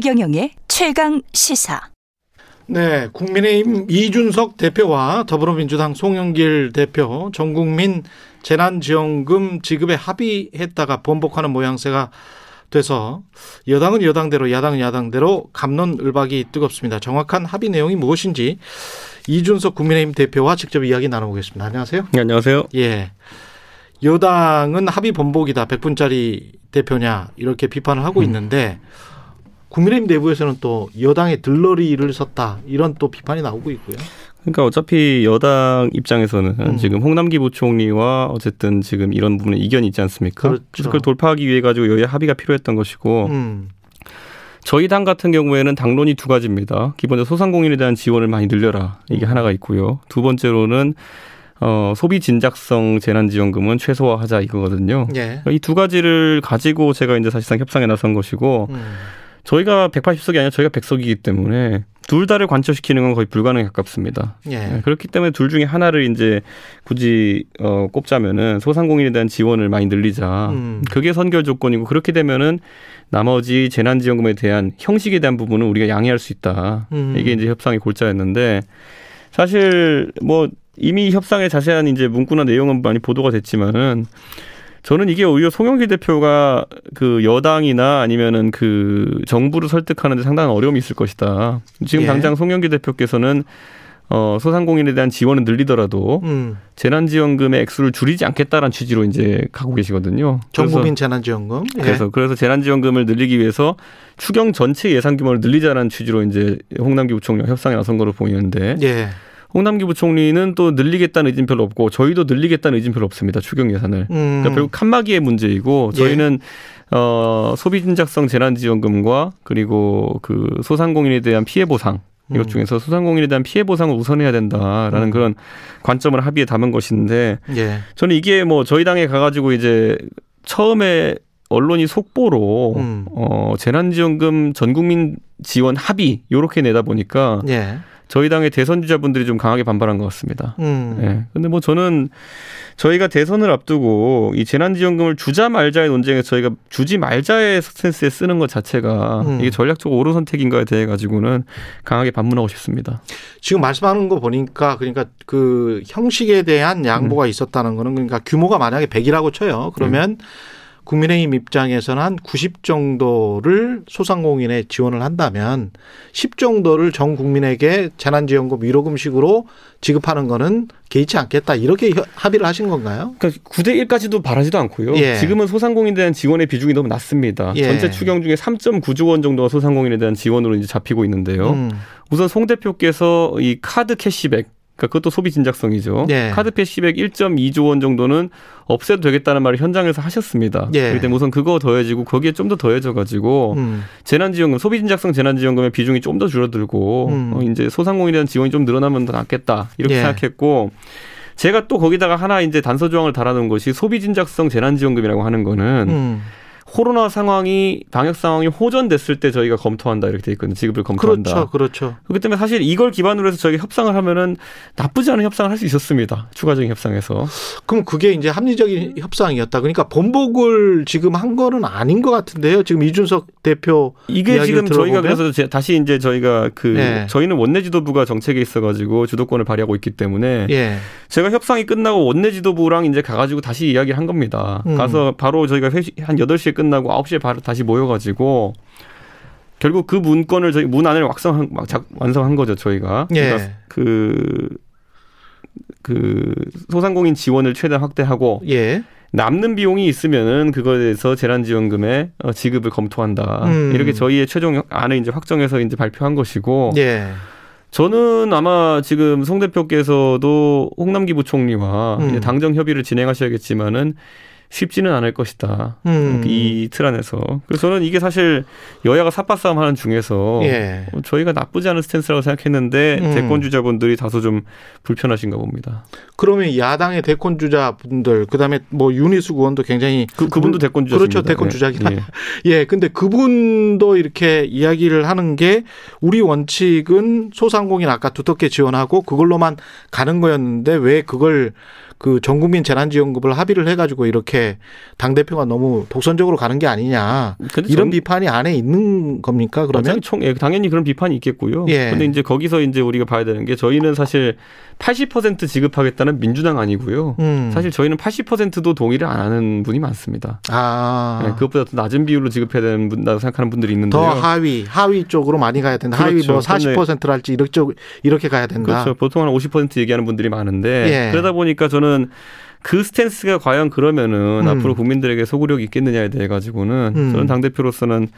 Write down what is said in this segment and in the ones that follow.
최경영의 최강 시사. 네, 국민의힘 이준석 대표와 더불어민주당 송영길 대표 전국민 재난지원금 지급에 합의했다가 번복하는 모양새가 돼서 여당은 여당대로 야당은 야당대로 감론을박이 뜨겁습니다. 정확한 합의 내용이 무엇인지 이준석 국민의힘 대표와 직접 이야기 나눠보겠습니다. 안녕하세요. 네, 안녕하세요. 예. 여당은 합의 번복이다. 100분짜리 대표냐 이렇게 비판을 하고 있는데 국민의힘 내부에서는 또 여당의 들러리를 섰다 이런 또 비판이 나오고 있고요. 그러니까 어차피 여당 입장에서는 음. 지금 홍남기 부총리와 어쨌든 지금 이런 부분에 이견이 있지 않습니까? 그렇죠. 그걸 돌파하기 위해 가지고 여야 합의가 필요했던 것이고 음. 저희 당 같은 경우에는 당론이 두 가지입니다. 기본적으로 소상공인에 대한 지원을 많이 늘려라 이게 음. 하나가 있고요. 두 번째로는 어, 소비 진작성 재난지원금은 최소화하자 이거거든요. 예. 이두 가지를 가지고 제가 이제 사실상 협상에 나선 것이고 음. 저희가 180석이 아니라 저희가 100석이기 때문에 둘 다를 관철시키는 건 거의 불가능에 가깝습니다. 예. 네, 그렇기 때문에 둘 중에 하나를 이제 굳이 어, 꼽자면은 소상공인에 대한 지원을 많이 늘리자. 음. 그게 선결 조건이고 그렇게 되면은 나머지 재난지원금에 대한 형식에 대한 부분은 우리가 양해할 수 있다. 음. 이게 이제 협상의 골자였는데 사실 뭐 이미 협상의 자세한 이제 문구나 내용은 많이 보도가 됐지만은 저는 이게 오히려 송영길 대표가 그 여당이나 아니면은 그 정부를 설득하는데 상당한 어려움이 있을 것이다. 지금 예. 당장 송영길 대표께서는 어, 소상공인에 대한 지원을 늘리더라도 음. 재난지원금의 액수를 줄이지 않겠다라는 취지로 이제 가고 계시거든요. 전국민 재난지원금. 예. 그래서 그래서 재난지원금을 늘리기 위해서 추경 전체 예산 규모를 늘리자라는 취지로 이제 홍남기 부총리와 협상에 나선 거로 보이는데 예. 홍남기 부총리는 또 늘리겠다는 의지는 별로 없고 저희도 늘리겠다는 의지는 별로 없습니다. 추경 예산을. 음. 그러니까 결국 칸막이의 문제이고 저희는 예. 어 소비 진작성 재난지원금과 그리고 그 소상공인에 대한 피해 보상 이것 음. 중에서 소상공인에 대한 피해 보상을 우선해야 된다라는 음. 그런 관점을 합의에 담은 것인데 예. 저는 이게 뭐 저희 당에 가가지고 이제 처음에 언론이 속보로 음. 어 재난지원금 전국민 지원 합의 요렇게 내다 보니까 예. 저희 당의 대선 주자분들이 좀 강하게 반발한 것 같습니다. 음. 네. 근데 뭐 저는 저희가 대선을 앞두고 이 재난지원금을 주자 말자의 논쟁에 저희가 주지 말자의 스탠스에 쓰는 것 자체가 음. 이게 전략적으로 옳은 선택인가에 대해 가지고는 강하게 반문하고 싶습니다. 지금 말씀하는 거 보니까 그러니까 그 형식에 대한 양보가 음. 있었다는 거는 그러니까 규모가 만약에 100이라고 쳐요. 그러면 음. 국민의힘 입장에서는 한 90 정도를 소상공인에 지원을 한다면 10 정도를 전 국민에게 재난지원금 위로금식으로 지급하는 거는 개의치 않겠다 이렇게 합의를 하신 건가요? 그러니까 9대 1까지도 바라지도 않고요. 예. 지금은 소상공인에 대한 지원의 비중이 너무 낮습니다. 예. 전체 추경 중에 3.9조 원 정도가 소상공인에 대한 지원으로 이제 잡히고 있는데요. 음. 우선 송 대표께서 이 카드 캐시백 그러니까 그것도 소비 진작성이죠. 네. 카드 캐시백 1.2조 원 정도는 없애도 되겠다는 말을 현장에서 하셨습니다. 네. 그렇기 때문에 우선 그거 더해지고 거기에 좀 더 더해져 가지고 음. 재난지원금, 소비 진작성 재난지원금의 비중이 좀 더 줄어들고 음. 어, 이제 소상공인에 대한 지원이 좀 늘어나면 더 낫겠다 이렇게 네. 생각했고 제가 또 거기다가 하나 이제 단서 조항을 달아놓은 것이 소비 진작성 재난지원금이라고 하는 거는. 음. 코로나 상황이 방역 상황이 호전됐을 때 저희가 검토한다 이렇게 돼 있거든요. 지급을 검토한다. 그렇죠, 그렇죠. 그렇기 때문에 사실 이걸 기반으로 해서 저희가 협상을 하면은 나쁘지 않은 협상을 할 수 있었습니다. 추가적인 협상에서. 그럼 그게 이제 합리적인 협상이었다. 그러니까 번복을 지금 한 거는 아닌 것 같은데요. 지금 이준석 대표 이게 지금 저희가 그래서 다시 이제 저희가 그 네. 저희는 원내 지도부가 정책에 있어가지고 주도권을 발휘하고 있기 때문에 예. 제가 협상이 끝나고 원내 지도부랑 이제 가가지고 다시 이야기를 한 겁니다. 음. 가서 바로 저희가 한 8시에 끝나고 9시에 바로 다시 모여가지고 결국 그 문건을 저희 문안을 확성한 완성한 거죠 저희가. 예. 그러니까 그, 그 소상공인 지원을 최대한 확대하고 예. 남는 비용이 있으면은 그거에 대해서 재난지원금의 어, 지급을 검토한다. 음. 이렇게 저희의 최종 안을 이제 확정해서 이제 발표한 것이고. 예. 저는 아마 지금 송 대표께서도 홍남기 부총리와 음. 당정 협의를 진행하셔야겠지만은 쉽지는 않을 것이다. 음. 이틀 안에서. 그래서 저는 이게 사실 여야가 삿바싸움 하는 중에서 예. 어, 저희가 나쁘지 않은 스탠스라고 생각했는데 음. 대권 주자분들이 다소 좀 불편하신가 봅니다. 그러면 야당의 대권 주자분들 그다음에 뭐 윤희수 의원도 굉장히 그, 그분도 대권 주자 그렇죠. 대권 주자기다. 예. 예. 근데 그분도 이렇게 이야기를 하는 게 우리 원칙은 소상공인 아까 두텁게 지원하고 그걸로만 가는 거였는데 왜 그걸 그 전국민 재난지원금을 합의를 해가지고 이렇게 당 대표가 너무 독선적으로 가는 게 아니냐 이런 비판이 안에 있는 겁니까? 그러면 총 예, 당연히 그런 비판이 있겠고요. 예. 근데 이제 거기서 이제 우리가 봐야 되는 게 저희는 사실 80% 지급하겠다는 민주당 아니고요. 음. 사실 저희는 80%도 동의를 안 하는 분이 많습니다. 아. 네, 그것보다 더 낮은 비율로 지급해야 되는 분다고 생각하는 분들이 있는데요. 더 하위, 하위 쪽으로 많이 가야 된다. 그렇죠. 하위 뭐 40%랄지 이렇게 이렇게 가야 된다. 그렇죠. 보통 한 50% 얘기하는 분들이 많은데 예. 그러다 보니까 저는 그 스탠스가 과연 그러면은 음. 앞으로 국민들에게 소구력이 있겠느냐에 대해 가지고는 음. 저는 당 대표로서는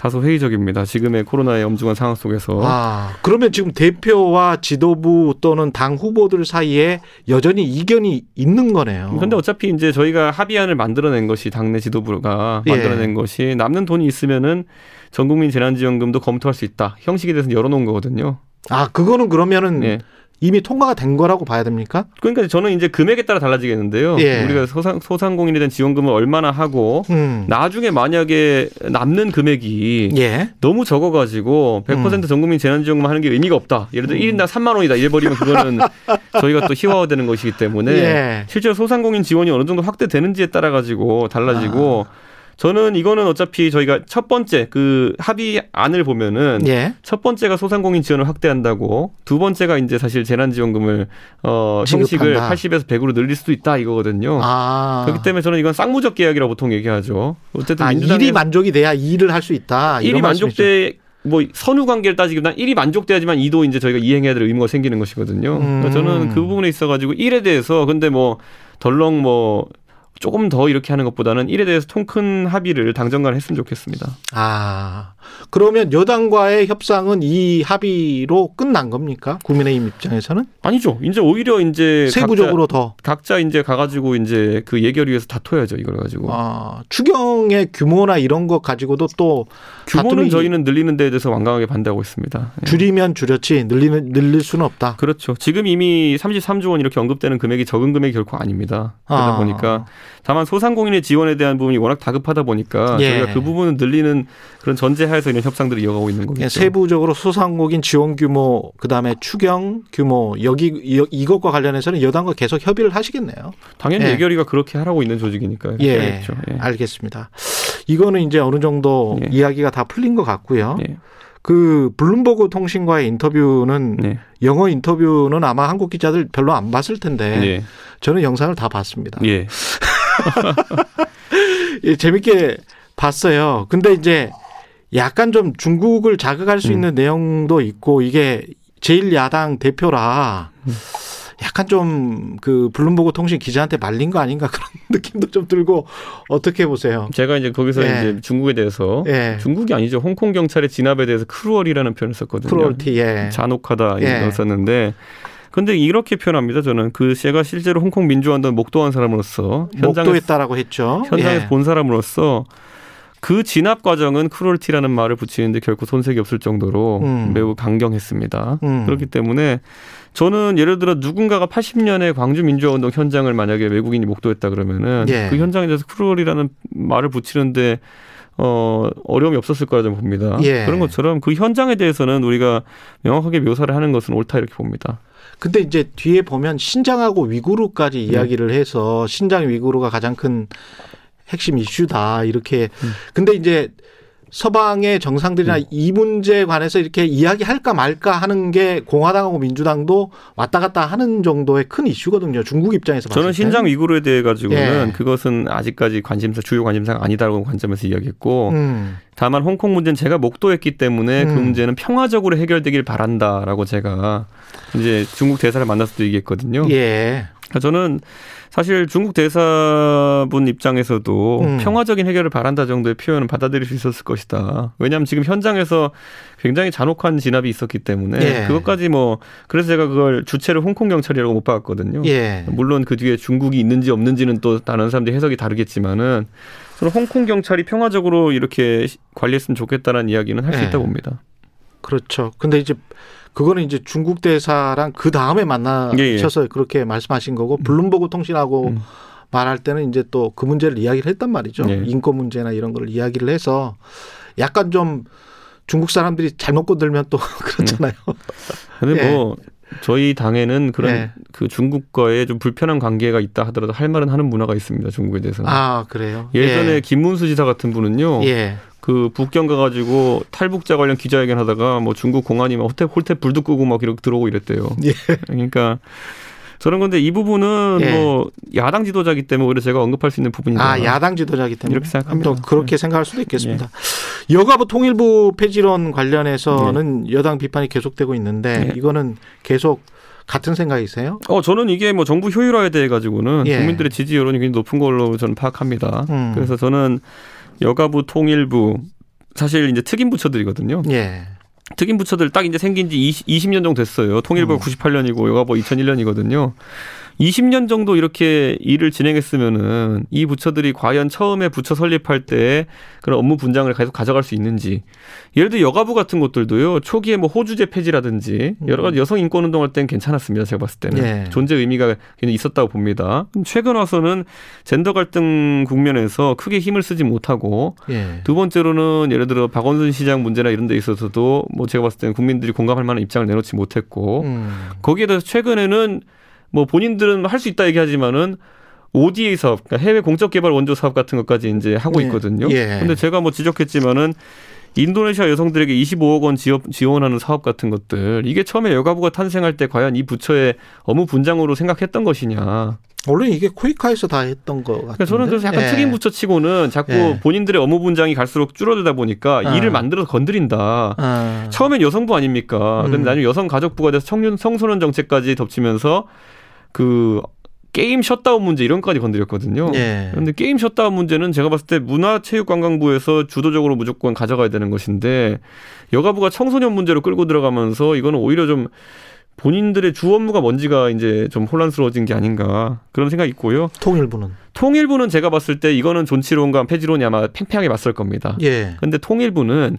다소 회의적입니다. 지금의 코로나의 엄중한 상황 속에서. 아, 그러면 지금 대표와 지도부 또는 당 후보들 사이에 여전히 이견이 있는 거네요. 그런데 어차피 이제 저희가 합의안을 만들어낸 것이 당내 지도부가 예. 만들어낸 것이 남는 돈이 있으면은 전국민 재난지원금도 검토할 수 있다. 형식에 대해서 열어놓은 거거든요. 아, 그거는 그러면은 예. 이미 통과가 된 거라고 봐야 됩니까? 그러니까 저는 이제 금액에 따라 달라지겠는데요. 예. 우리가 소상, 소상공인에 대한 지원금을 얼마나 하고 음. 나중에 만약에 남는 금액이 예. 너무 적어가지고 100% 음. 전국민 재난지원금 하는 게 의미가 없다. 예를 들어 음. 1인당 3만 원이다 이래버리면 그거는 저희가 또 희화화되는 것이기 때문에 예. 실제로 소상공인 지원이 어느 정도 확대되는지에 따라 가지고 달라지고 아. 저는 이거는 어차피 저희가 첫 번째 그 합의안을 보면은 예. 첫 번째가 소상공인 지원을 확대한다고 두 번째가 이제 사실 재난지원금을 어 형식을 80에서 100으로 늘릴 수도 있다 이거거든요. 아. 그렇기 때문에 저는 이건 쌍무적 계약이라고 보통 얘기하죠. 어쨌든 아, 일이 만족이 돼야 일을 할 수 있다. 일이 만족돼 뭐 선후 관계를 따지기보다 일이 만족돼야지만 이도 이제 저희가 이행해야 될 의무가 생기는 것이거든요. 음. 저는 그 부분에 있어 가지고 일에 대해서 근데 뭐 덜렁 뭐 조금 더 이렇게 하는 것보다는 일에 대해서 통큰 합의를 당정 간 했으면 좋겠습니다. 아, 그러면 여당과의 협상은 이 합의로 끝난 겁니까? 국민의힘 입장에서는? 아니죠. 이제 오히려 이제 세부적으로 각자, 더 각자 이제 가가지고 이제 그 예결 위에서 다퉈야죠. 이걸 가지고. 아, 추경의 규모나 이런 것 가지고도 또 규모는. 저희는 늘리는 데에 대해서 완강하게 반대하고 있습니다. 예. 줄이면 줄였지 늘리는 늘릴 수는 없다. 그렇죠. 지금 이미 33조 원 이렇게 언급되는 금액이 적은 금액이 결코 아닙니다. 그러다 아. 보니까 다만 소상공인의 지원에 대한 부분이 워낙 다급하다 보니까 예. 저희가 그 부분을 늘리는 그런 전제하에서 이런 협상들을 이어가고 있는 거겠죠. 세부적으로 소상공인 지원 규모, 그다음에 추경 규모 여기 이것과 관련해서는 여당과 계속 협의를 하시겠네요. 당연히 예. 예결위가 그렇게 하라고 있는 조직이니까요. 예. 예. 알겠습니다. 이거는 이제 어느 정도 예. 이야기가 다 풀린 것 같고요. 예. 그 블룸버그 통신과의 인터뷰는 네. 영어 인터뷰는 아마 한국 기자들 별로 안 봤을 텐데 네. 저는 영상을 다 봤습니다. 예. 예, 재밌게 봤어요. 근데 이제 약간 좀 중국을 자극할 수 음. 있는 내용도 있고 이게 제1야당 대표라 음. 약간 좀 그 블룸버그 통신 기자한테 말린 거 아닌가 그런 느낌도 좀 들고 어떻게 보세요? 제가 이제 거기서 예. 이제 중국에 대해서 예. 중국이 아니죠 홍콩 경찰의 진압에 대해서 cruel이라는 표현을 썼거든요. cruelty, 예. 잔혹하다 이런 예. 썼는데 근데 이렇게 표현합니다. 저는 그 제가 실제로 홍콩 민주화운동 목도한 사람으로서 현장에 목도했다라고 했죠. 현장에서 예. 본 사람으로서 그 진압 과정은 cruelty라는 말을 붙이는데 결코 손색이 없을 정도로 음. 매우 강경했습니다. 음. 그렇기 때문에 저는 예를 들어 누군가가 80년에 광주 민주화운동 현장을 만약에 외국인이 목도했다 그러면은 예. 그 현장에 대해서 크롤이라는 말을 붙이는데 어, 어려움이 없었을 거라 좀 봅니다. 예. 그런 것처럼 그 현장에 대해서는 우리가 명확하게 묘사를 하는 것은 옳다 이렇게 봅니다. 근데 이제 뒤에 보면 신장하고 위구르까지 네. 이야기를 해서 신장 위구르가 가장 큰 핵심 이슈다 이렇게. 음. 근데 이제 서방의 정상들이나 음. 이 문제에 관해서 이렇게 이야기할까 말까 하는 게 공화당하고 민주당도 왔다 갔다 하는 정도의 큰 이슈거든요. 중국 입장에서 저는 신장 위구르에 대해 가지고는 예. 그것은 아직까지 관심사 주요 관심사가 아니다라고 관점에서 이야기했고 음. 다만 홍콩 문제는 제가 목도했기 때문에 그 음. 그 문제는 평화적으로 해결되길 바란다라고 제가 이제 중국 대사를 만났을 때 얘기했거든요. 예. 그러니까 저는 사실 중국 대사분 입장에서도 음. 평화적인 해결을 바란다 정도의 표현은 받아들일 수 있었을 것이다. 왜냐하면 지금 현장에서 굉장히 잔혹한 진압이 있었기 때문에 예. 그것까지 뭐 그래서 제가 그걸 주체를 홍콩 경찰이라고 못 봤거든요. 예. 물론 그 뒤에 중국이 있는지 없는지는 또 다른 사람들이 해석이 다르겠지만은 저는 홍콩 경찰이 평화적으로 이렇게 관리했으면 좋겠다는 이야기는 할수 예. 있다고 봅니다. 그렇죠. 근데 이제 그거는 이제 중국 대사랑 그 다음에 만나셔서 예, 예. 그렇게 말씀하신 거고 음. 블룸버그 통신하고 음. 말할 때는 이제 또 그 문제를 이야기를 했단 말이죠. 예. 인권 문제나 이런 걸 이야기를 해서 약간 좀 중국 사람들이 잘못 건들면 또 그렇잖아요. 근데 뭐 저희 당에는 그런 네. 그 중국과의 좀 불편한 관계가 있다 하더라도 할 말은 하는 문화가 있습니다. 중국에 대해서는. 아 그래요? 예전에 예. 김문수 지사 같은 분은요. 예. 그 북경 가가지고 탈북자 관련 기자회견 하다가 뭐 중국 공안이 막 호텔 호텔 불도 끄고 막 이렇게 들어오고 이랬대요. 예. 그러니까 저는 근데 이 부분은 예. 뭐 야당 지도자기 때문에 오히려 제가 언급할 수 있는 부분이다. 아 야당 지도자기 때문에 이렇게 생각합니다. 또 그렇게 네. 생각할 수도 있겠습니다. 예. 여가부 통일부 폐지론 관련해서는 예. 여당 비판이 계속되고 있는데 예. 이거는 계속 같은 생각이세요? 어 저는 이게 뭐 정부 효율화에 대해 가지고는 예. 국민들의 지지 여론이 굉장히 높은 걸로 저는 파악합니다. 음. 그래서 저는 여가부 통일부 사실 이제 특임 부처들이거든요. 예. 특임 부처들 딱 이제 생긴 지 20, 년 정도 됐어요. 통일부가 음. 98년이고 여가부 2001년이거든요. 20년 정도 이렇게 일을 진행했으면은 이 부처들이 과연 처음에 부처 설립할 때 그런 업무 분장을 계속 가져갈 수 있는지 예를 들어 여가부 같은 것들도요 초기에 뭐 호주제 폐지라든지 여러 가지 여성 인권 운동할 땐 괜찮았습니다 제가 봤을 때는 네. 존재 의미가 굉장히 있었다고 봅니다 최근 와서는 젠더 갈등 국면에서 크게 힘을 쓰지 못하고 네. 두 번째로는 예를 들어 박원순 시장 문제나 이런 데 있어서도 뭐 제가 봤을 때는 국민들이 공감할 만한 입장을 내놓지 못했고 음. 거기에 대해서 최근에는 뭐 본인들은 할 수 있다 얘기하지만은 ODA 사업, 그러니까 해외 공적 개발 원조 사업 같은 것까지 이제 하고 네. 있거든요. 예. 근데 제가 뭐 지적했지만은 인도네시아 여성들에게 25억 원 지원, 지원하는 사업 같은 것들 이게 처음에 여가부가 탄생할 때 과연 이 부처의 업무 분장으로 생각했던 것이냐. 원래 이게 쿠이카에서 다 했던 거 같아요. 저는 그래서 약간 예. 특임 부처치고는 자꾸 예. 본인들의 업무 분장이 갈수록 줄어들다 보니까 아. 일을 만들어서 건드린다. 아. 처음엔 여성부 아닙니까? 음. 근데 나중에 여성 가족부가 돼서 청년 청소년 정책까지 덮치면서 그 게임 셧다운 문제 이런 까지 건드렸거든요. 예. 그런데 게임 셧다운 문제는 제가 봤을 때 문화체육관광부에서 주도적으로 무조건 가져가야 되는 것인데 여가부가 청소년 문제로 끌고 들어가면서 이거는 오히려 좀 본인들의 주 업무가 뭔지가 이제 좀 혼란스러워진 게 아닌가 그런 생각이 있고요. 통일부는 통일부는 제가 봤을 때 이거는 존치론과 폐지론이 아마 팽팽하게 맞설 겁니다. 예. 근데 통일부는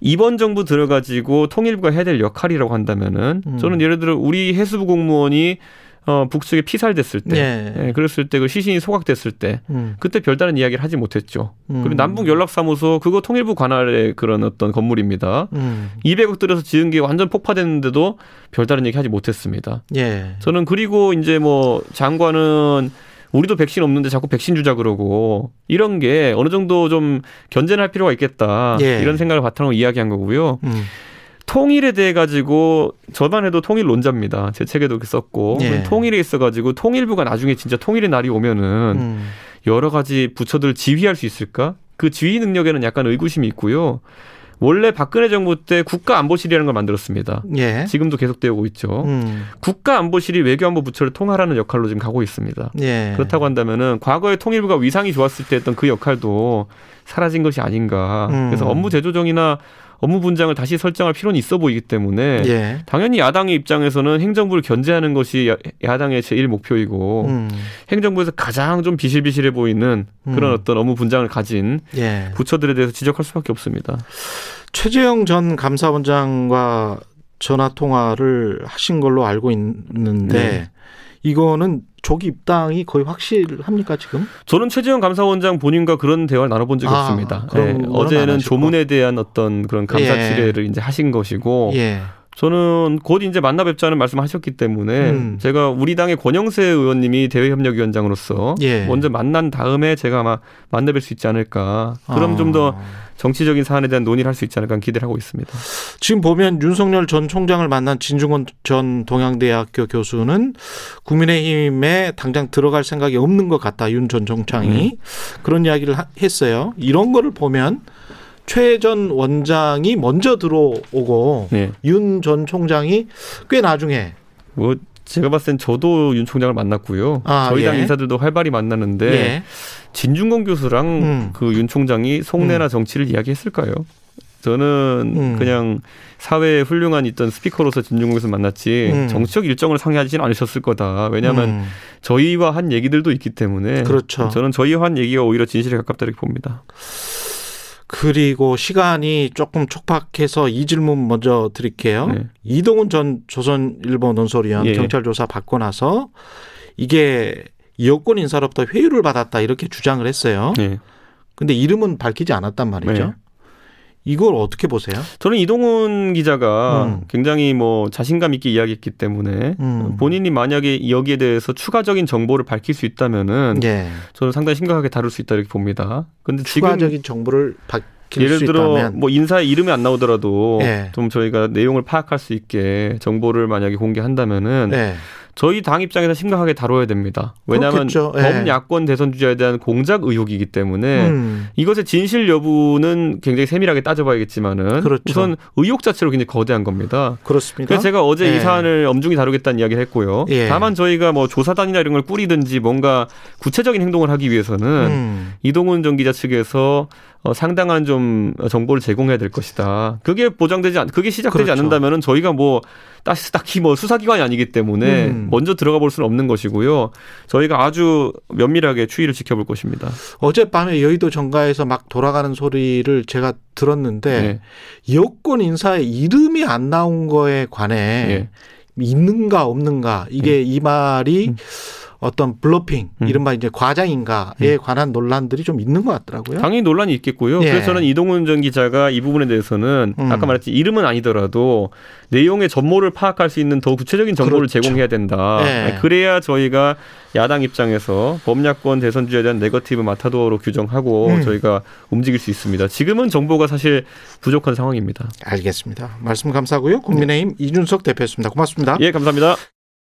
이번 정부 들어가지고 통일부가 해야 될 역할이라고 한다면은 음. 저는 예를 들어 우리 해수부 공무원이 어, 북측에 피살됐을 때, 예. 예, 그랬을 때 그 시신이 소각됐을 때, 음. 그때 별다른 이야기를 하지 못했죠. 음. 그리고 남북 연락사무소 그거 통일부 관할의 그런 어떤 건물입니다. 음. 200억 들여서 지은 게 완전 폭파됐는데도 별다른 얘기 하지 못했습니다. 예. 저는 그리고 이제 뭐 장관은 우리도 백신 없는데 자꾸 백신 주자 그러고 이런 게 어느 정도 좀 견제할 필요가 있겠다 예. 이런 생각을 바탕으로 이야기한 거고요. 음. 통일에 대해 가지고 저만 해도 통일론자입니다. 제 책에도 썼고 예. 통일에 있어 가지고 통일부가 나중에 진짜 통일의 날이 오면은 음. 여러 가지 부처들 지휘할 수 있을까? 그 지휘 능력에는 약간 의구심이 있고요. 원래 박근혜 정부 때 국가안보실이라는 걸 만들었습니다. 예. 지금도 계속되고 있죠. 음. 국가안보실이 외교안보 부처를 통할하는 역할로 지금 가고 있습니다. 예. 그렇다고 한다면은 과거에 통일부가 위상이 좋았을 때 했던 그 역할도 사라진 것이 아닌가. 음. 그래서 업무 재조정이나 업무 분장을 다시 설정할 필요는 있어 보이기 때문에 예. 당연히 야당의 입장에서는 행정부를 견제하는 것이 야당의 제일 목표이고 음. 행정부에서 가장 좀 비실비실해 보이는 그런 음. 어떤 업무 분장을 가진 예. 부처들에 대해서 지적할 수밖에 없습니다. 최재형 전 감사원장과 전화 통화를 하신 걸로 알고 있는데 네. 이거는 조기 입당이 거의 확실합니까 지금? 저는 최재형 감사원장 본인과 그런 대화를 나눠본 적이 아, 없습니다. 네. 어제는 조문에 대한 어떤 그런 감사 예. 이제 하신 것이고 예. 저는 곧 이제 만나 뵙자는 말씀하셨기 때문에 음. 제가 우리 당의 권영세 의원님이 대외협력위원장으로서 예. 먼저 만난 다음에 제가 아마 만나 뵐 수 있지 않을까. 그럼 아. 좀더 정치적인 사안에 대한 논의를 할 수 있지 않을까 기대를 하고 있습니다. 지금 보면 윤석열 전 총장을 만난 진중권 전 동양대학교 교수는 국민의힘에 당장 들어갈 생각이 없는 것 같다. 윤 전 총장이 음. 그런 이야기를 했어요. 이런 거를 보면 최전 원장이 먼저 들어오고 네. 윤전 총장이 꽤 나중에 뭐 제가 봤을 땐 저도 윤 총장을 만났고요. 아, 저희 당 예. 인사들도 활발히 만났는데 예. 진중권 교수랑 음. 그윤 총장이 속내나 음. 정치를 이야기했을까요? 저는 음. 그냥 사회에 훌륭한 있던 스피커로서 진중권 교수 만났지 음. 정치적 일정을 상의하지는 않으셨을 거다. 왜냐하면 음. 저희와 한 얘기들도 있기 때문에 그렇죠. 저는 저희와 한 얘기가 오히려 진실에 가깝다 이렇게 봅니다. 그리고 시간이 조금 촉박해서 이 질문 먼저 드릴게요. 네. 이동훈 전 조선일보 논설위원 예. 경찰 조사 받고 나서 이게 여권 인사로부터 회유를 받았다 이렇게 주장을 했어요. 네. 근데 이름은 밝히지 않았단 말이죠. 네. 이걸 어떻게 보세요? 저는 이동훈 기자가 음. 굉장히 뭐 자신감 있게 이야기했기 때문에 음. 본인이 만약에 여기에 대해서 추가적인 정보를 밝힐 수 있다면은 예. 저는 상당히 심각하게 다룰 수 있다 이렇게 봅니다. 근데 추가적인 정보를 밝 예를 들어 있다면. 뭐 인사에 이름이 안 나오더라도 예. 좀 저희가 내용을 파악할 수 있게 정보를 만약에 공개한다면은 예. 저희 당 입장에서 심각하게 다뤄야 됩니다. 왜냐하면 예. 범야권 대선 주자에 대한 공작 의혹이기 때문에 음. 이것의 진실 여부는 굉장히 세밀하게 따져봐야겠지만은 그렇죠. 우선 의혹 자체로 굉장히 거대한 겁니다. 그렇습니다. 그래서 제가 어제 예. 이 사안을 엄중히 다루겠다는 이야기를 했고요. 예. 다만 저희가 뭐 조사단이나 이런 걸 꾸리든지 뭔가 구체적인 행동을 하기 위해서는 음. 이동훈 전 기자 측에서 어, 상당한 좀 정보를 제공해야 될 것이다. 그게 보장되지 않, 그게 시작되지 그렇죠. 않는다면은 저희가 뭐 딱히 뭐 수사기관이 아니기 때문에 음. 먼저 들어가 볼 수는 없는 것이고요. 저희가 아주 면밀하게 추이를 지켜볼 것입니다. 어젯밤에 여의도 정가에서 막 돌아가는 소리를 제가 들었는데 네. 여권 인사의 이름이 안 나온 거에 관해 네. 있는가 없는가 이게 네. 이 말이 음. 어떤 bluffing, 음. 이른바 이제 과장인가에 음. 관한 논란들이 좀 있는 것 같더라고요. 당연히 논란이 있겠고요. 예. 그래서 저는 이동훈 전 기자가 이 부분에 대해서는 음. 아까 말했지 이름은 아니더라도 내용의 전모를 파악할 수 있는 더 구체적인 정보를 그렇죠. 제공해야 된다. 예. 그래야 저희가 야당 입장에서 범야권 대선 주자에 대한 네거티브 마타도어로 규정하고 음. 저희가 움직일 수 있습니다. 지금은 정보가 사실 부족한 상황입니다. 알겠습니다. 말씀 감사하고요. 국민의힘 네. 이준석 대표였습니다. 고맙습니다. 예, 감사합니다.